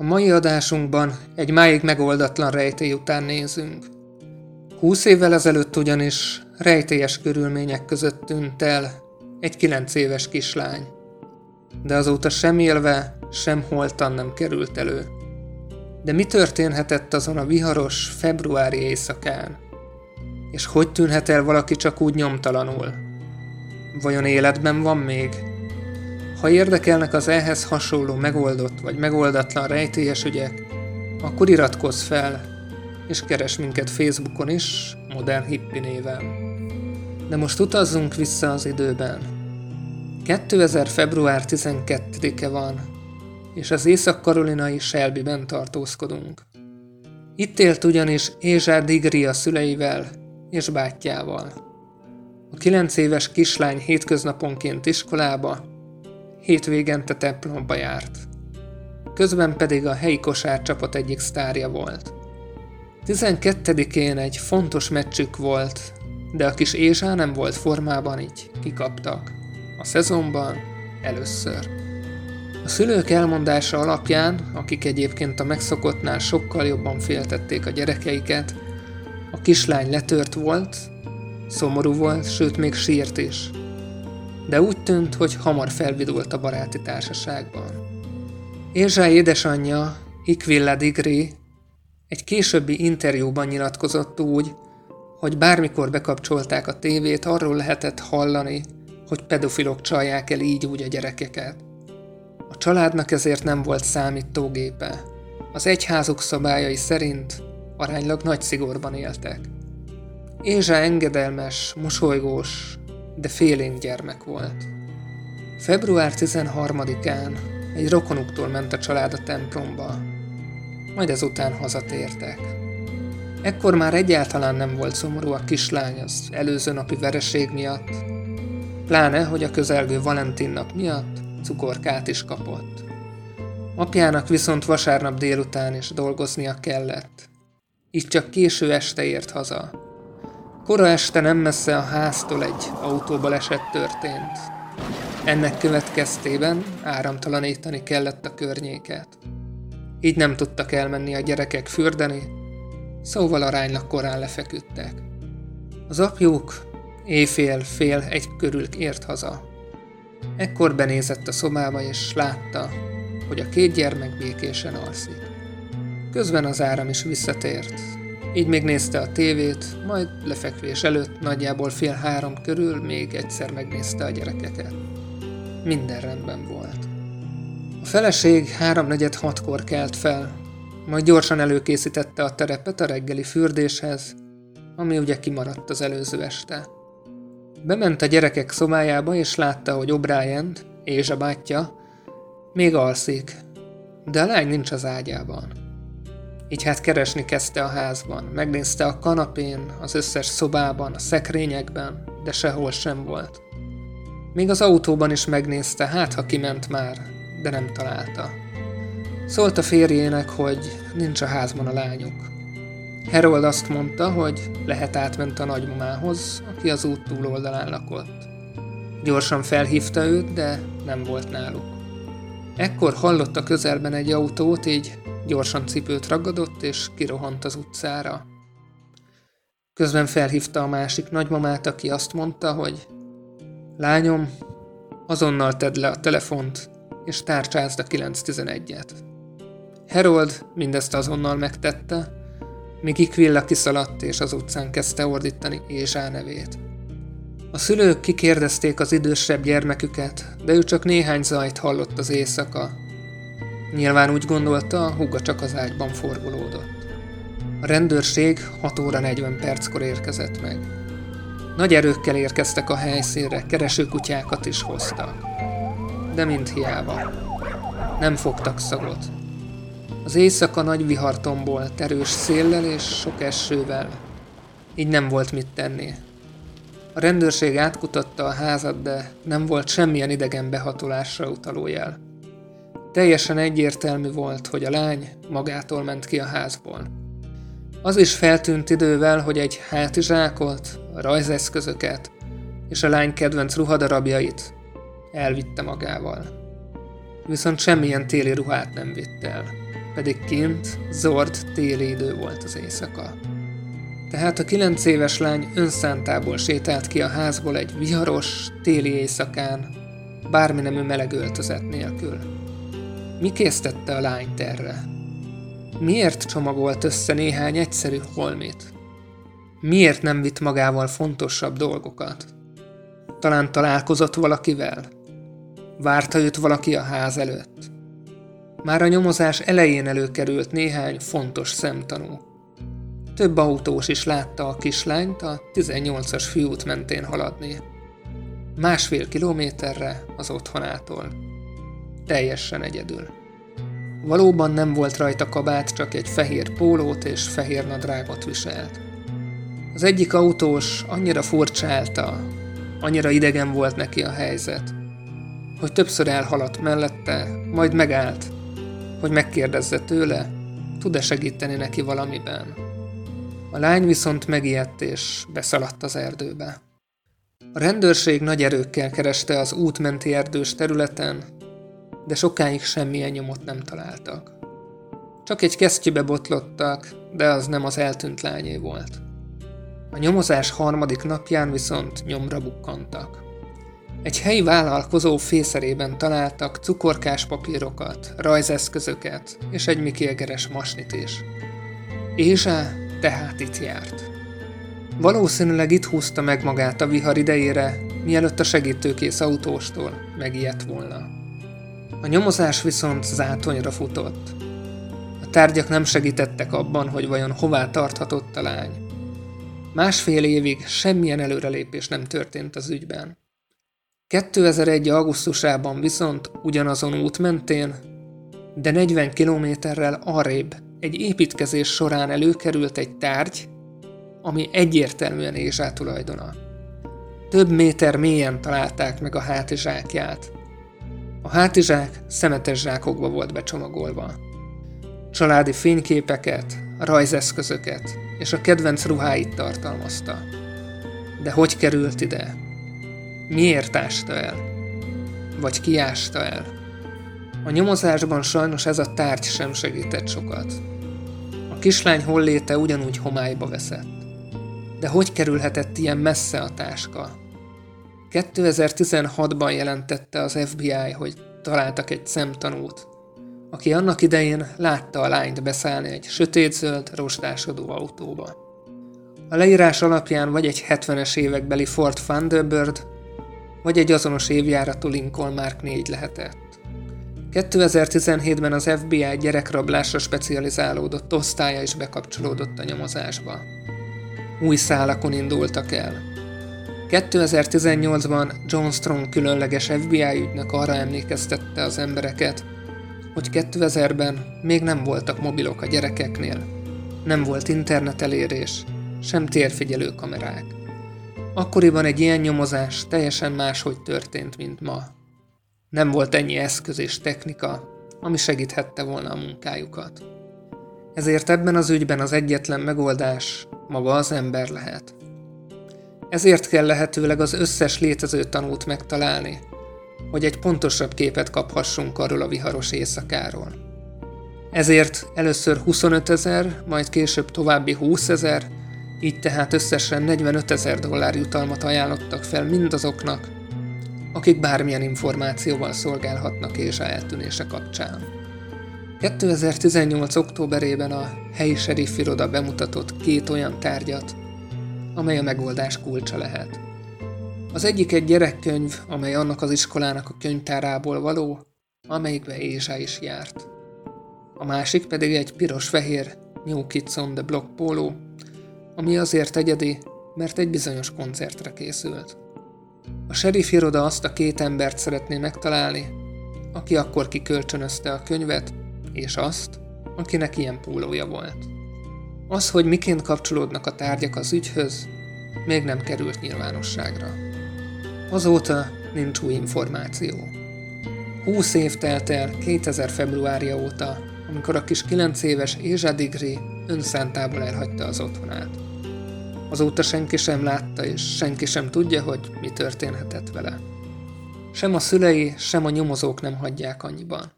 A mai adásunkban egy máig megoldatlan rejtély után nézünk. Húsz évvel ezelőtt ugyanis rejtélyes körülmények között tűnt el egy kilenc éves kislány. De azóta sem élve, sem holtan nem került elő. De mi történhetett azon a viharos februári éjszakán? És hogy tűnhet el valaki csak úgy nyomtalanul? Vajon életben van még? Ha érdekelnek az ehhez hasonló megoldott vagy megoldatlan rejtélyes ügyek, akkor iratkozz fel, és keres minket Facebookon is, Modern Hippi néven. De most utazzunk vissza az időben. 2000. február 12-e van, és az észak-karolinai Shelbyben tartózkodunk. Itt élt ugyanis Ézsár Digri a szüleivel és bátyjával. A kilenc éves kislány hétköznaponként iskolába, hétvégente templomba járt. Közben pedig a helyi kosárcsapat egyik sztárja volt. 12-én egy fontos meccsük volt, de a kis Ézsá nem volt formában, így kikaptak. A szezonban először. A szülők elmondása alapján, akik egyébként a megszokottnál sokkal jobban féltették a gyerekeiket, a kislány letört volt, szomorú volt, sőt még sírt is. De úgy tűnt, hogy hamar felvidult a baráti társaságban. Érzsá édesanyja, Ikvilla Digri, egy későbbi interjúban nyilatkozott úgy, hogy bármikor bekapcsolták a tévét, arról lehetett hallani, hogy pedofilok csalják el így úgy a gyerekeket. A családnak ezért nem volt számítógépe. Az egyházuk szabályai szerint aránylag nagy szigorban éltek. Ézsa engedelmes, mosolygós, de félénk gyermek volt. Február 13-án egy rokonuktól ment a család a templomba, majd ezután hazatértek. Ekkor már egyáltalán nem volt szomorú a kislány az előző napi vereség miatt, pláne, hogy a közelgő Valentin nap miatt cukorkát is kapott. Apjának viszont vasárnap délután is dolgoznia kellett. Így csak késő este ért haza. Kora este nem messze a háztól egy autóbaleset történt. Ennek következtében áramtalanítani kellett a környéket. Így nem tudtak elmenni a gyerekek fürdeni, szóval aránylag korán lefeküdtek. Az apjuk éjfél fél egy körül ért haza. Ekkor benézett a szobába és látta, hogy a két gyermek békésen alszik. Közben az áram is visszatért. Így még nézte a tévét, majd lefekvés előtt nagyjából fél három körül még egyszer megnézte a gyerekeket. Minden rendben volt. A feleség háromnegyed hatkor kelt fel, majd gyorsan előkészítette a terepet a reggeli fürdéshez, ami ugye kimaradt az előző este. Bement a gyerekek szobájába, és látta, hogy O'Brien, és a bátyja, még alszik, de a lány nincs az ágyában. Így hát keresni kezdte a házban, megnézte a kanapén, az összes szobában, a szekrényekben, de sehol sem volt. Még az autóban is megnézte, hát ha kiment már, de nem találta. Szólt a férjének, hogy nincs a házban a lányuk. Harold azt mondta, hogy lehet átment a nagymamához, aki az út túloldalán lakott. Gyorsan felhívta őt, de nem volt náluk. Ekkor hallott a közelben egy autót, így gyorsan cipőt ragadott, és kirohant az utcára. Közben felhívta a másik nagymamát, aki azt mondta, hogy Lányom, azonnal tedd le a telefont, és tárcsázd a 911-et. Harold mindezt azonnal megtette, míg Ikvilla kiszaladt és az utcán kezdte ordítani Ézsá nevét. A szülők kikérdezték az idősebb gyermeküket, de ő csak néhány zajt hallott az éjszaka. Nyilván úgy gondolta, a húga csak az ágyban forgolódott. A rendőrség 6 óra 40 perckor érkezett meg. Nagy erőkkel érkeztek a helyszínre, keresőkutyákat is hoztak. De mind hiába. Nem fogtak szagot. Az éjszaka nagy vihartomból, erős széllel és sok esővel. Így nem volt mit tenni. A rendőrség átkutatta a házat, de nem volt semmilyen idegen behatolásra utaló jel. Teljesen egyértelmű volt, hogy a lány magától ment ki a házból. Az is feltűnt idővel, hogy egy hátizsákot, a rajzeszközöket és a lány kedvenc ruhadarabjait elvitte magával. Viszont semmilyen téli ruhát nem vitt el, pedig kint zord téli idő volt az éjszaka. Tehát a kilenc éves lány önszántából sétált ki a házból egy viharos, téli éjszakán, bármi nemű meleg öltözet nélkül. Mi késztette a lányt erre? Miért csomagolt össze néhány egyszerű holmit? Miért nem vitt magával fontosabb dolgokat? Talán találkozott valakivel? Várta őt valaki a ház előtt? Már a nyomozás elején előkerült néhány fontos szemtanú. Több autós is látta a kislányt a 18-as fiút mentén haladni. Másfél kilométerre az otthonától. Teljesen egyedül. Valóban nem volt rajta kabát, csak egy fehér pólót és fehér nadrágot viselt. Az egyik autós annyira furcsálta, annyira idegen volt neki a helyzet, hogy többször elhaladt mellette, majd megállt, hogy megkérdezze tőle, tud-e segíteni neki valamiben. A lány viszont megijedt és beszaladt az erdőbe. A rendőrség nagy erőkkel kereste az útmenti erdős területen, de sokáig semmilyen nyomot nem találtak. Csak egy kesztyűbe botlottak, de az nem az eltűnt lányé volt. A nyomozás harmadik napján viszont nyomra bukkantak. Egy helyi vállalkozó fészerében találtak cukorkás papírokat, rajzeszközöket és egy mikélgeres masnit is. Ézsá tehát itt járt. Valószínűleg itt húzta meg magát a vihar idejére, mielőtt a segítőkész autóstól megijedt volna. A nyomozás viszont zátonyra futott. A tárgyak nem segítettek abban, hogy vajon hová tarthatott a lány. Másfél évig semmilyen előrelépés nem történt az ügyben. 2001. augusztusában viszont ugyanazon út mentén, de 40 kilométerrel arrébb egy építkezés során előkerült egy tárgy, ami egyértelműen Ézsá tulajdona. Több méter mélyen találták meg a hátizsákját. A hátizsák szemetes zsákokba volt becsomagolva. Családi fényképeket, rajzeszközöket és a kedvenc ruháit tartalmazta. De hogy került ide? Miért ásta el? Vagy ki ásta el? A nyomozásban sajnos ez a tárgy sem segített sokat. A kislány holléte ugyanúgy homályba veszett. De hogy kerülhetett ilyen messze a táska? 2016-ban jelentette az FBI, hogy találtak egy szemtanút, aki annak idején látta a lányt beszállni egy sötétzöld, rostásodó autóba. A leírás alapján vagy egy 70-es évekbeli Ford Thunderbird, vagy egy azonos évjáratú Lincoln Mark 4 lehetett. 2017-ben az FBI gyerekrablásra specializálódott osztálya is bekapcsolódott a nyomozásba. Új szálakon indultak el. 2018-ban John Strong különleges FBI ügynök arra emlékeztette az embereket, hogy 2000-ben még nem voltak mobilok a gyerekeknél, nem volt internetelérés, sem térfigyelő kamerák. Akkoriban egy ilyen nyomozás teljesen máshogy történt, mint ma. Nem volt ennyi eszköz és technika, ami segíthette volna a munkájukat. Ezért ebben az ügyben az egyetlen megoldás maga az ember lehet. Ezért kell lehetőleg az összes létező tanút megtalálni, hogy egy pontosabb képet kaphassunk arról a viharos éjszakáról. Ezért először 25 ezer, majd később további 20 ezer, így tehát összesen 45 ezer dollár jutalmat ajánlottak fel mindazoknak, akik bármilyen információval szolgálhatnak és eltűnése kapcsán. 2018. októberében a helyi seriffiroda bemutatott két olyan tárgyat, amely a megoldás kulcsa lehet. Az egyik egy gyerekkönyv, amely annak az iskolának a könyvtárából való, amelyikbe Ézsá is járt. A másik pedig egy piros-fehér New Kids on the Block póló, ami azért egyedi, mert egy bizonyos koncertre készült. A sheriff iroda azt a két embert szeretné megtalálni, aki akkor kikölcsönözte a könyvet, és azt, akinek ilyen pólója volt. Az, hogy miként kapcsolódnak a tárgyak az ügyhöz, még nem került nyilvánosságra. Azóta nincs új információ. 20 év telt el 2000 februárja óta, amikor a kis 9 éves Ézsa Digri önszántából elhagyta az otthonát. Azóta senki sem látta, és senki sem tudja, hogy mi történhetett vele. Sem a szülei, sem a nyomozók nem hagyják annyiban.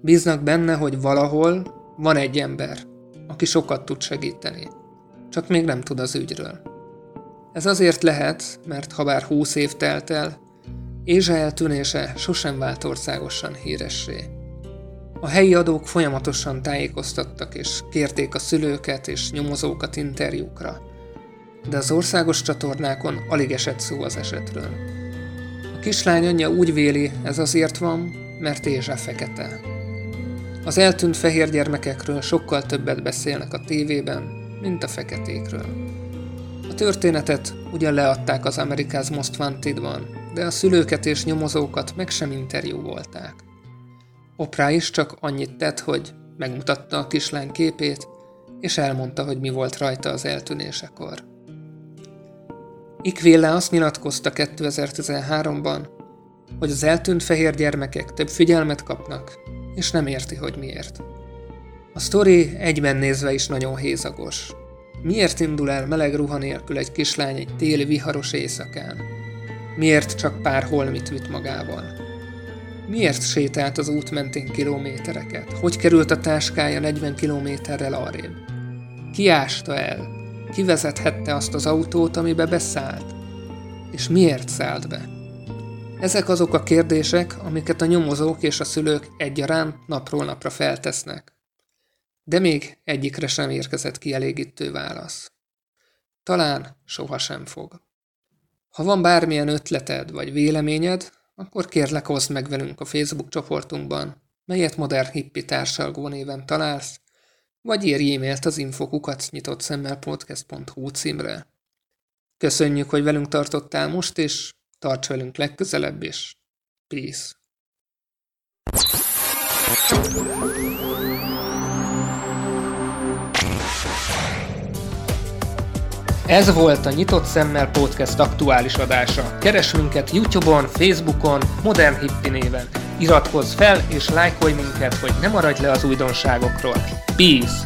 Bíznak benne, hogy valahol van egy ember, aki sokat tud segíteni, csak még nem tud az ügyről. Ez azért lehet, mert ha bár húsz év telt el, Ézsa eltűnése sosem vált országosan híressé. A helyi adók folyamatosan tájékoztattak és kérték a szülőket és nyomozókat interjúkra, de az országos csatornákon alig esett szó az esetről. A kislány anyja úgy véli, ez azért van, mert Ézsa fekete. Az eltűnt fehér gyermekekről sokkal többet beszélnek a tévében, mint a feketékről. A történetet ugyan leadták az Amerikáz Most Wanted-ban, de a szülőket és nyomozókat meg sem interjú volták. Oprah is csak annyit tett, hogy megmutatta a kislány képét, és elmondta, hogy mi volt rajta az eltűnésekor. Ikvéle azt nyilatkozta 2013-ban, hogy az eltűnt fehér gyermekek több figyelmet kapnak, és nem érti, hogy miért. A sztori egyben nézve is nagyon hézagos. Miért indul el meleg ruha nélkül egy kislány egy téli viharos éjszakán? Miért csak pár holmit vitt magával? Miért sétált az út mentén kilométereket? Hogy került a táskája 40 kilométerrel arrébb? Ki ásta el? Ki vezethette azt az autót, amibe beszállt? És miért szállt be? Ezek azok a kérdések, amiket a nyomozók és a szülők egyaránt napról napra feltesznek. De még egyikre sem érkezett kielégítő válasz. Talán sohasem fog. Ha van bármilyen ötleted vagy véleményed, akkor kérlek oszd meg velünk a Facebook csoportunkban, melyet Modern Hippi társalgó néven találsz, vagy írj e-mailt az infokukat nyitott szemmel podcast.hu címre. Köszönjük, hogy velünk tartottál most, és tarts velünk legközelebb is. Peace. Ez volt a Nyitott Szemmel Podcast aktuális adása. Keres minket Youtube-on, Facebookon, Modern Hippi néven. Iratkozz fel és lájkolj minket, hogy ne maradj le az újdonságokról. Peace!